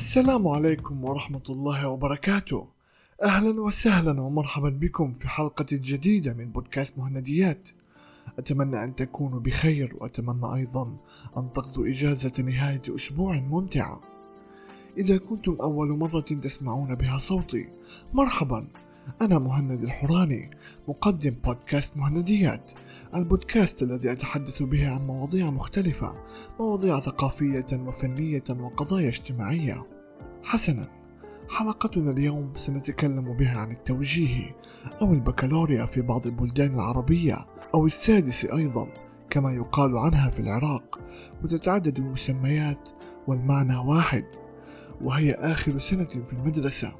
السلام عليكم ورحمة الله وبركاته. أهلا وسهلا ومرحبا بكم في حلقة جديدة من بودكاست مهنديات. أتمنى أن تكونوا بخير وأتمنى أيضا أن تقضوا إجازة نهاية أسبوع ممتعة. إذا كنتم أول مرة تسمعون بها صوتي مرحبا. أنا مهند الحوراني مقدم بودكاست مهنديات. البودكاست الذي أتحدث به عن مواضيع مختلفة مواضيع ثقافية وفنية وقضايا اجتماعية. حسنا حلقتنا اليوم سنتكلم بها عن التوجيه أو البكالوريا في بعض البلدان العربية أو السادس أيضا كما يقال عنها في العراق. وتتعدد المسميات والمعنى واحد وهي آخر سنة في المدرسة.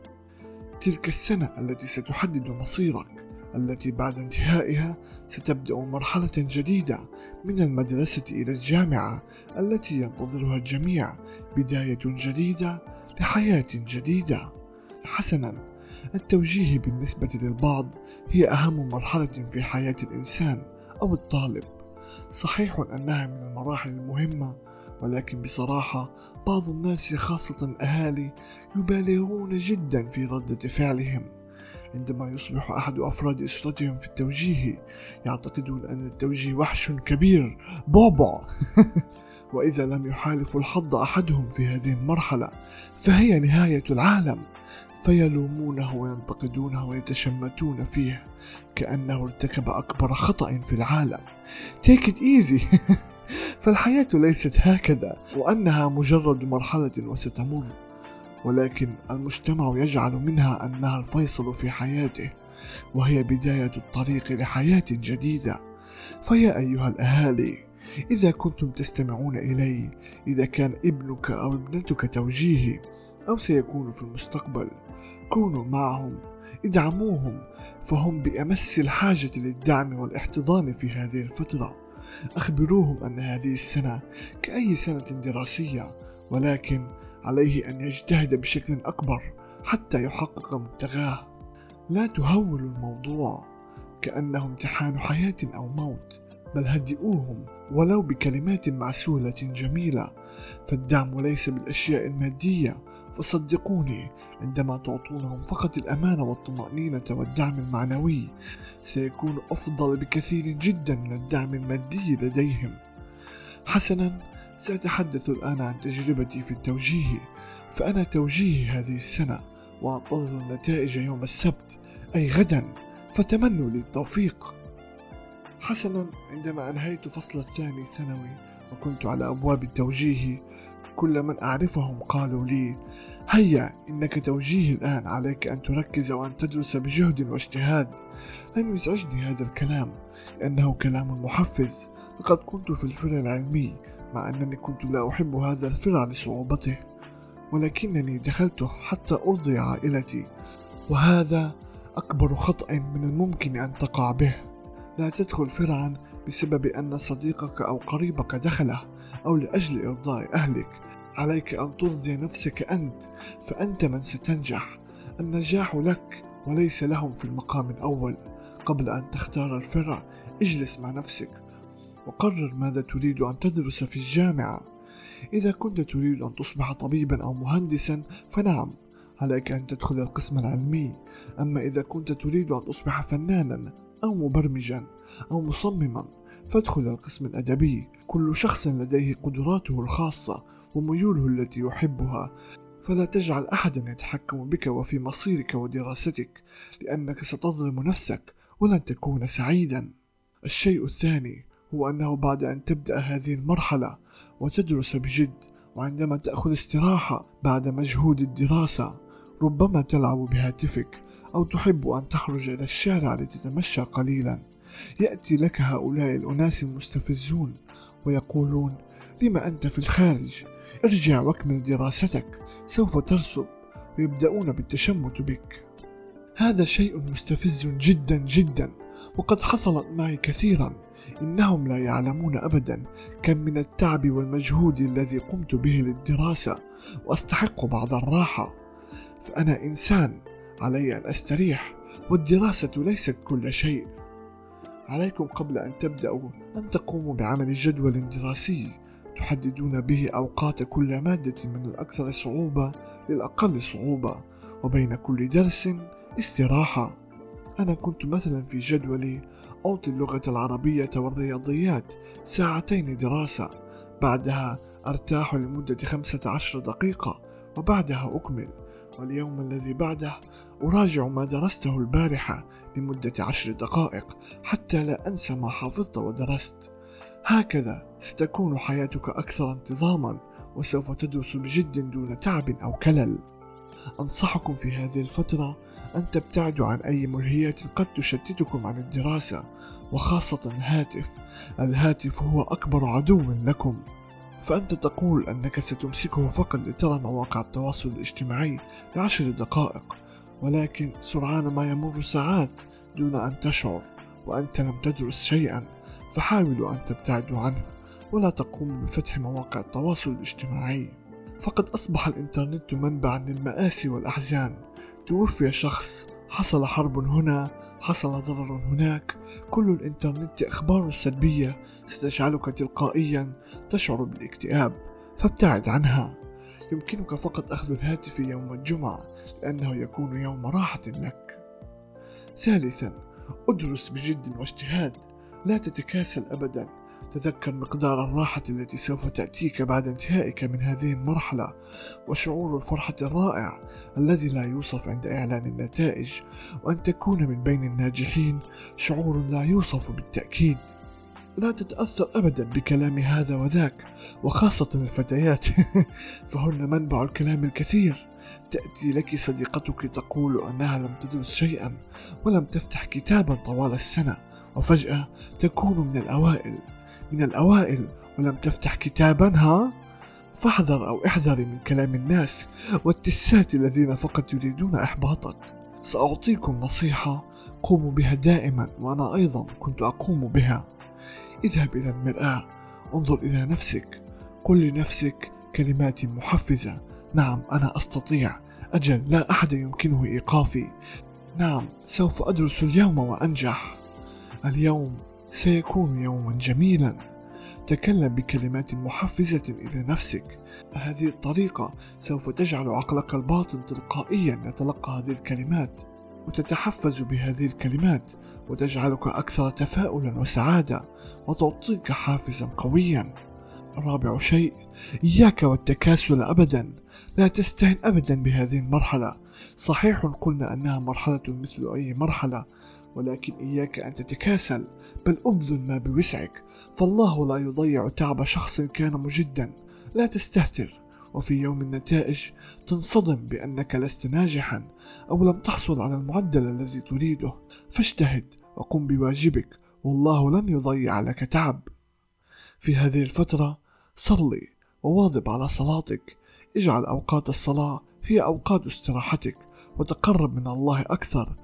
تلك السنة التي ستحدد مصيرك التي بعد انتهائها ستبدأ مرحلة جديدة من المدرسة إلى الجامعة التي ينتظرها الجميع بداية جديدة لحياة جديدة. حسنا، التوجيه بالنسبة للبعض هي أهم مرحلة في حياة الإنسان أو الطالب. صحيح أنها من المراحل المهمة ولكن بصراحة بعض الناس خاصة الأهالي يبالغون جدا في ردة فعلهم. عندما يصبح أحد أفراد أسرتهم في التوجيه يعتقدون أن التوجيه وحش كبير بعبع وإذا لم يحالف الحظ أحدهم في هذه المرحلة فهي نهاية العالم. فيلومونه وينتقدونه ويتشمتون فيه كأنه ارتكب أكبر خطأ في العالم. Take it easy. فالحياة ليست هكذا وأنها مجرد مرحلة وستمر ولكن المجتمع يجعل منها أنها الفيصل في حياته وهي بداية الطريق لحياة جديدة. فيا أيها الأهالي إذا كنتم تستمعون إلي إذا كان ابنك أو ابنتك توجيهي أو سيكون في المستقبل كونوا معهم ادعموهم فهم بأمس الحاجة للدعم والاحتضان في هذه الفترة. أخبروهم أن هذه السنة كأي سنة دراسية ولكن عليه أن يجتهد بشكل أكبر حتى يحقق مبتغاه. لا تهولوا الموضوع كأنه امتحان حياة أو موت بل هدئوهم ولو بكلمات معسولة جميلة. فالدعم ليس بالأشياء المادية فصدقوني عندما تعطونهم فقط الأمانة والطمأنينة والدعم المعنوي سيكون أفضل بكثير جدا من الدعم المادي لديهم. حسنا سأتحدث الآن عن تجربتي في التوجيه فأنا توجيهي هذه السنة وأنتظر النتائج يوم السبت أي غدا فتمنوا لي التوفيق. حسنا عندما أنهيت فصل الثاني ثانوي وكنت على أبواب التوجيه كل من أعرفهم قالوا لي هيا إنك توجيه الآن عليك أن تركز وأن تدرس بجهد واجتهاد. لم يزعجني هذا الكلام لأنه كلام محفز. لقد كنت في الفرع العلمي مع أنني كنت لا أحب هذا الفرع لصعوبته. ولكنني دخلته حتى أرضي عائلتي وهذا أكبر خطأ من الممكن أن تقع به. لا تدخل فرعا بسبب أن صديقك أو قريبك دخله. أو لأجل إرضاء أهلك عليك أن ترضي نفسك أنت فأنت من ستنجح. النجاح لك وليس لهم في المقام الأول. قبل أن تختار الفرع اجلس مع نفسك وقرر ماذا تريد أن تدرس في الجامعة. إذا كنت تريد أن تصبح طبيبا أو مهندسا فنعم عليك أن تدخل القسم العلمي. أما إذا كنت تريد أن تصبح فنانا أو مبرمجا أو مصمما فادخل القسم الأدبي. كل شخص لديه قدراته الخاصة وميوله التي يحبها. فلا تجعل أحدا يتحكم بك وفي مصيرك ودراستك لأنك ستظلم نفسك ولن تكون سعيدا. الشيء الثاني هو أنه بعد أن تبدأ هذه المرحلة وتدرس بجد وعندما تأخذ استراحة بعد مجهود الدراسة ربما تلعب بهاتفك أو تحب أن تخرج إلى الشارع لتتمشى قليلا. يأتي لك هؤلاء الأناس المستفزون ويقولون لم أنت في الخارج؟ ارجع واكمل دراستك سوف ترسب. ويبدأون بالتشمت بك. هذا شيء مستفز جدا جدا وقد حصلت معي كثيرا. إنهم لا يعلمون أبدا كم من التعب والمجهود الذي قمت به للدراسة وأستحق بعض الراحة. فأنا إنسان علي أن أستريح والدراسة ليست كل شيء. عليكم قبل أن تبدأوا أن تقوموا بعمل جدول دراسي تحددون به أوقات كل مادة من الأكثر صعوبة للأقل صعوبة وبين كل درس استراحة. أنا كنت مثلا في جدولي أعطي اللغة العربية والرياضيات ساعتين دراسة بعدها أرتاح لمدة خمسة عشر دقيقة وبعدها أكمل. واليوم الذي بعده أراجع ما درسته البارحة لمدة عشر دقائق حتى لا أنسى ما حفظت ودرست. هكذا ستكون حياتك أكثر انتظاما وسوف تدرس بجد دون تعب أو كلل. أنصحكم في هذه الفترة أن تبتعدوا عن أي ملهيات قد تشتتكم عن الدراسة وخاصة الهاتف. الهاتف هو أكبر عدو لكم. فأنت تقول أنك ستمسكه فقط لترى مواقع التواصل الاجتماعي لعشر دقائق. ولكن سرعان ما يمر ساعات دون أن تشعر وأنت لم تدرس شيئا فحاولوا أن تبتعدوا عنه ولا تقوموا بفتح مواقع التواصل الاجتماعي. فقد أصبح الإنترنت منبعا للمآسي والأحزان. توفي شخص حصل حرب هنا حصل ضرر هناك. كل الإنترنت أخبار سلبية ستجعلك تلقائيا تشعر بالاكتئاب. فابتعد عنها. يمكنك فقط أخذ الهاتف يوم الجمعة لأنه يكون يوم راحة لك. ثالثا أدرس بجد واجتهاد. لا تتكاسل أبدا. تذكر مقدار الراحة التي سوف تأتيك بعد انتهائك من هذه المرحلة وشعور الفرحة الرائع الذي لا يوصف عند إعلان النتائج. وأن تكون من بين الناجحين شعور لا يوصف بالتأكيد. لا تتأثر أبدا بكلام هذا وذاك وخاصة الفتيات. فهن منبع الكلام الكثير. تأتي لك صديقتك تقول أنها لم تدرس شيئا ولم تفتح كتابا طوال السنة وفجأة تكون من الأوائل. من الأوائل؟ ولم تفتح كتابا ها؟ فاحذر أو احذري من كلام الناس والتسات الذين فقط يريدون إحباطك. سأعطيكم نصيحة قوموا بها دائما وأنا أيضا كنت أقوم بها. اذهب إلى المرآة. انظر إلى نفسك. قل لنفسك كلمات محفزة. نعم أنا أستطيع. أجل لا أحد يمكنه إيقافي. نعم سوف أدرس اليوم وأنجح. اليوم سيكون يوما جميلا. تكلم بكلمات محفزة إلى نفسك. هذه الطريقة سوف تجعل عقلك الباطن تلقائيا يتلقى هذه الكلمات. وتتحفز بهذه الكلمات وتجعلك أكثر تفاؤلا وسعادة وتعطيك حافزا قويا. رابع شيء إياك والتكاسل أبدا. لا تستهن أبدا بهذه المرحلة. صحيح قلنا أنها مرحلة مثل أي مرحلة ولكن إياك أن تتكاسل. بل أبذل ما بوسعك. فالله لا يضيع تعب شخص كان مجدا. لا تستهتر. وفي يوم النتائج تنصدم بأنك لست ناجحا أو لم تحصل على المعدل الذي تريده. فاجتهد وقم بواجبك والله لن يضيع لك تعب. في هذه الفترة صلي وواظب على صلاتك. اجعل أوقات الصلاة هي أوقات استراحتك وتقرب من الله أكثر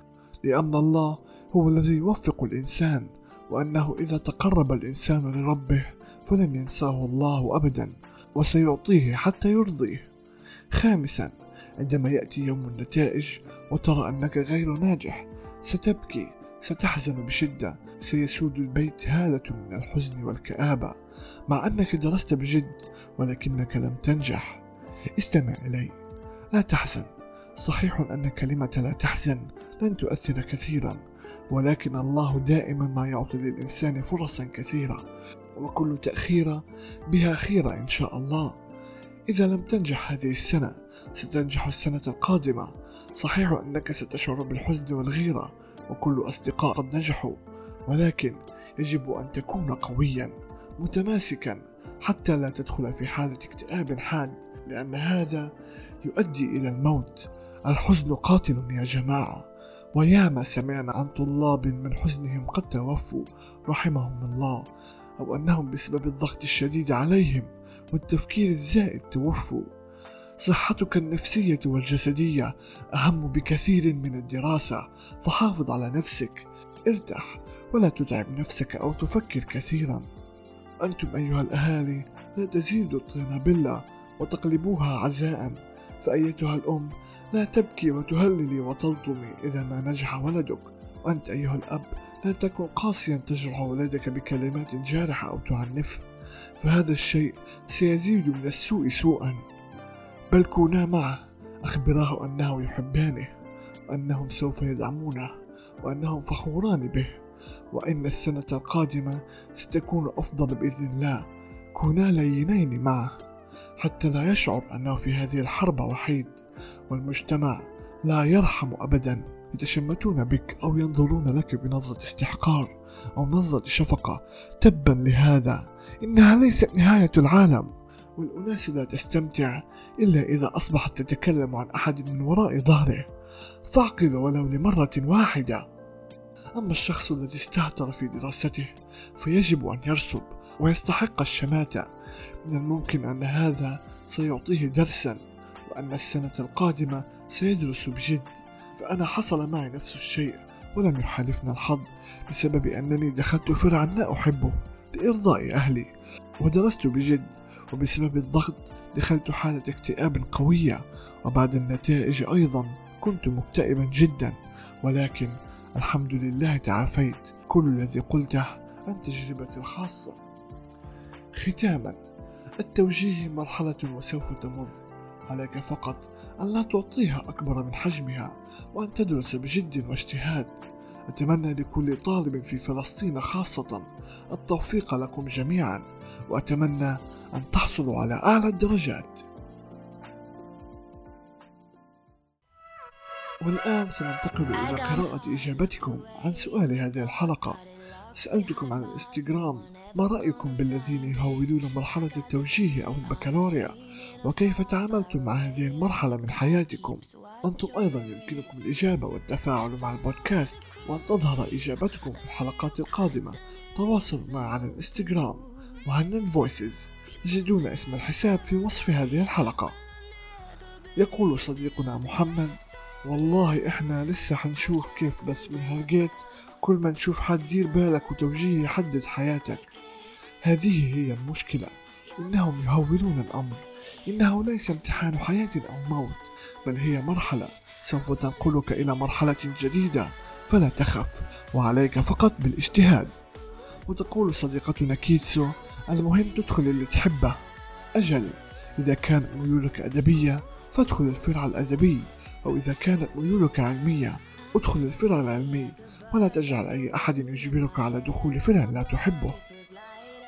لأن الله هو الذي يوفق الإنسان وأنه إذا تقرب الإنسان لربه فلن ينساه الله أبدا. وسيعطيه حتى يرضيه. خامسا عندما يأتي يوم النتائج وترى أنك غير ناجح ستبكي ستحزن بشدة سيسود البيت هالة من الحزن والكآبة. مع أنك درست بجد ولكنك لم تنجح. استمع إلي. لا تحزن. صحيح أن كلمة لا تحزن لن تؤثر كثيرا ولكن الله دائما ما يعطي للإنسان فرصا كثيرة. وكل تأخيرة بها خيرة إن شاء الله. إذا لم تنجح هذه السنة ستنجح السنة القادمة. صحيح أنك ستشعر بالحزن والغيرة وكل أصدقاء قد نجحوا ولكن يجب أن تكون قويا متماسكا حتى لا تدخل في حالة اكتئاب حاد لأن هذا يؤدي إلى الموت. الحزن قاتل يا جماعة. وياما سمعنا عن طلاب من حزنهم قد توفوا رحمهم الله. أو أنهم بسبب الضغط الشديد عليهم والتفكير الزائد توفوا. صحتك النفسية والجسدية أهم بكثير من الدراسة فحافظ على نفسك. ارتاح ولا تتعب نفسك أو تفكر كثيرا. أنتم أيها الأهالي لا تزيدوا الطين بلة وتقلبوها عزاء. فأيتها الأم لا تبكي وتهللي وتلطمي إذا ما نجح ولدك. وأنت أيها الأب لا تكن قاسيا تجرح ولدك بكلمات جارحة أو تعنفه فهذا الشيء سيزيد من السوء سوءا. بل كونا معه أخبراه أنه يحبانه وأنهم سوف يدعمونه وأنهم فخوران به وإن السنة القادمة ستكون أفضل بإذن الله. كونا لينين معه حتى لا يشعر أنه في هذه الحرب وحيد والمجتمع لا يرحم أبدا. يتشمتون بك أو ينظرون لك بنظرة استحقار أو نظرة شفقة. تبا لهذا إنها ليست نهاية العالم. والأناس لا تستمتع إلا إذا أصبحت تتكلم عن أحد من وراء ظهره. فاعقل ولو لمرة واحدة. أما الشخص الذي استهتر في دراسته فيجب أن يرسب ويستحق الشماتة من الممكن أن هذا سيعطيه درسا وأن السنة القادمة سيدرس بجد. فأنا حصل معي نفس الشيء ولم يحالفنا الحظ بسبب أنني دخلت فرعا لا أحبه لإرضاء أهلي ودرست بجد وبسبب الضغط دخلت حالة اكتئاب قوية وبعد النتائج أيضا كنت مكتئبا جدا ولكن الحمد لله تعافيت. كل الذي قلته عن تجربتي الخاصة. ختاما التوجيه مرحلة وسوف تمر. عليك فقط. أن لا تعطيها أكبر من حجمها وأن تدرس بجد واجتهاد. أتمنى لكل طالب في فلسطين خاصة التوفيق لكم جميعا وأتمنى أن تحصلوا على أعلى الدرجات. والآن سننتقل إلى قراءة إجابتكم عن سؤال هذه الحلقة. سألتكم عن الإنستغرام ما رأيكم بالذين يهولون مرحلة التوجيهي أو البكالوريا؟ وكيف تعاملتم مع هذه المرحلة من حياتكم؟ أنتم أيضا يمكنكم الإجابة والتفاعل مع البودكاست وأن تظهر إجابتكم في الحلقات القادمة. تواصلوا معي على الإنستغرام وهنن Voices. تجدون اسم الحساب في وصف هذه الحلقة. يقول صديقنا محمد والله إحنا لسه حنشوف كيف بس من هالجيت. كل ما نشوف حد دير بالك وتوجيه يحدد حياتك. هذه هي المشكلة. إنهم يهولون الأمر. إنه ليس امتحان حياة أو موت بل هي مرحلة. سوف تنقلك إلى مرحلة جديدة. فلا تخف وعليك فقط بالاجتهاد. وتقول صديقتنا كيتسو المهم تدخل اللي تحبه. أجل إذا كانت ميولك أدبية فادخل الفرع الأدبي. أو إذا كانت ميولك علمية ادخل الفرع العلمي. ولا تجعل أي أحد يجبرك على دخول فرع لا تحبه.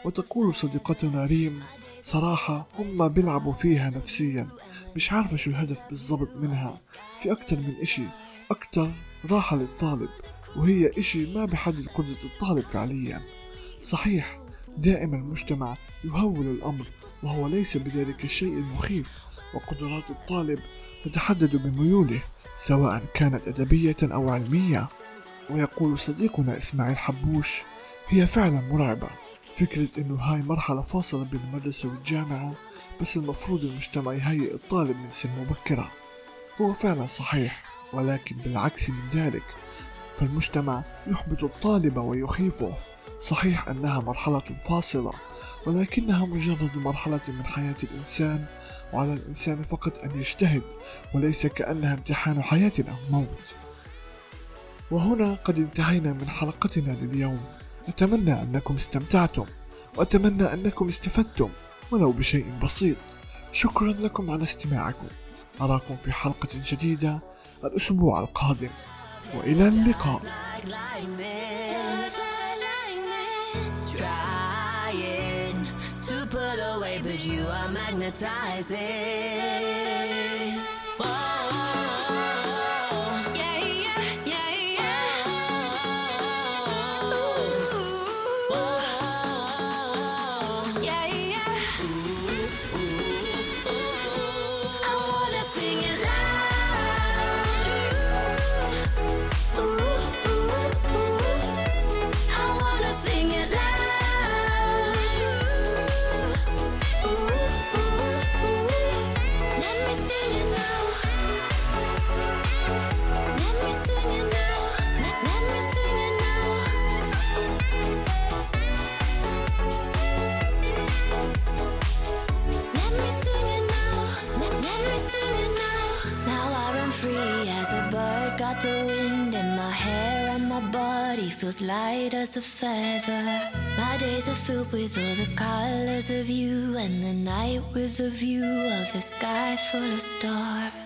وتقول صديقتنا ريم صراحة هم بيلعبوا فيها نفسيا. مش عارفة شو الهدف بالضبط منها. في أكتر من إشي أكتر راحة للطالب وهي إشي ما بحدد قدرة الطالب فعليا. صحيح دائما المجتمع يهول الأمر وهو ليس بذلك الشيء المخيف. وقدرات الطالب تتحدد بميوله سواء كانت أدبية أو علمية. ويقول صديقنا إسماعيل حبوش هي فعلا مرعبة. فكرة إنه هاي مرحلة فاصلة بين المدرسة والجامعة بس المفروض المجتمع يهيئ الطالب من سن مبكرة. هو فعلا صحيح ولكن بالعكس من ذلك فالمجتمع يحبط الطالب ويخيفه. صحيح أنها مرحلة فاصلة ولكنها مجرد مرحلة من حياة الإنسان وعلى الإنسان فقط أن يجتهد وليس كأنها امتحان حياة أو موت. وهنا قد انتهينا من حلقتنا لليوم. أتمنى أنكم استمتعتم وأتمنى أنكم استفدتم ولو بشيء بسيط. شكرا لكم على استماعكم. أراكم في حلقة جديدة الأسبوع القادم. وإلى اللقاء. But you are magnetizing. Feels light as a feather. My days are filled with all the colors of you, and the night with a view of the sky full of stars.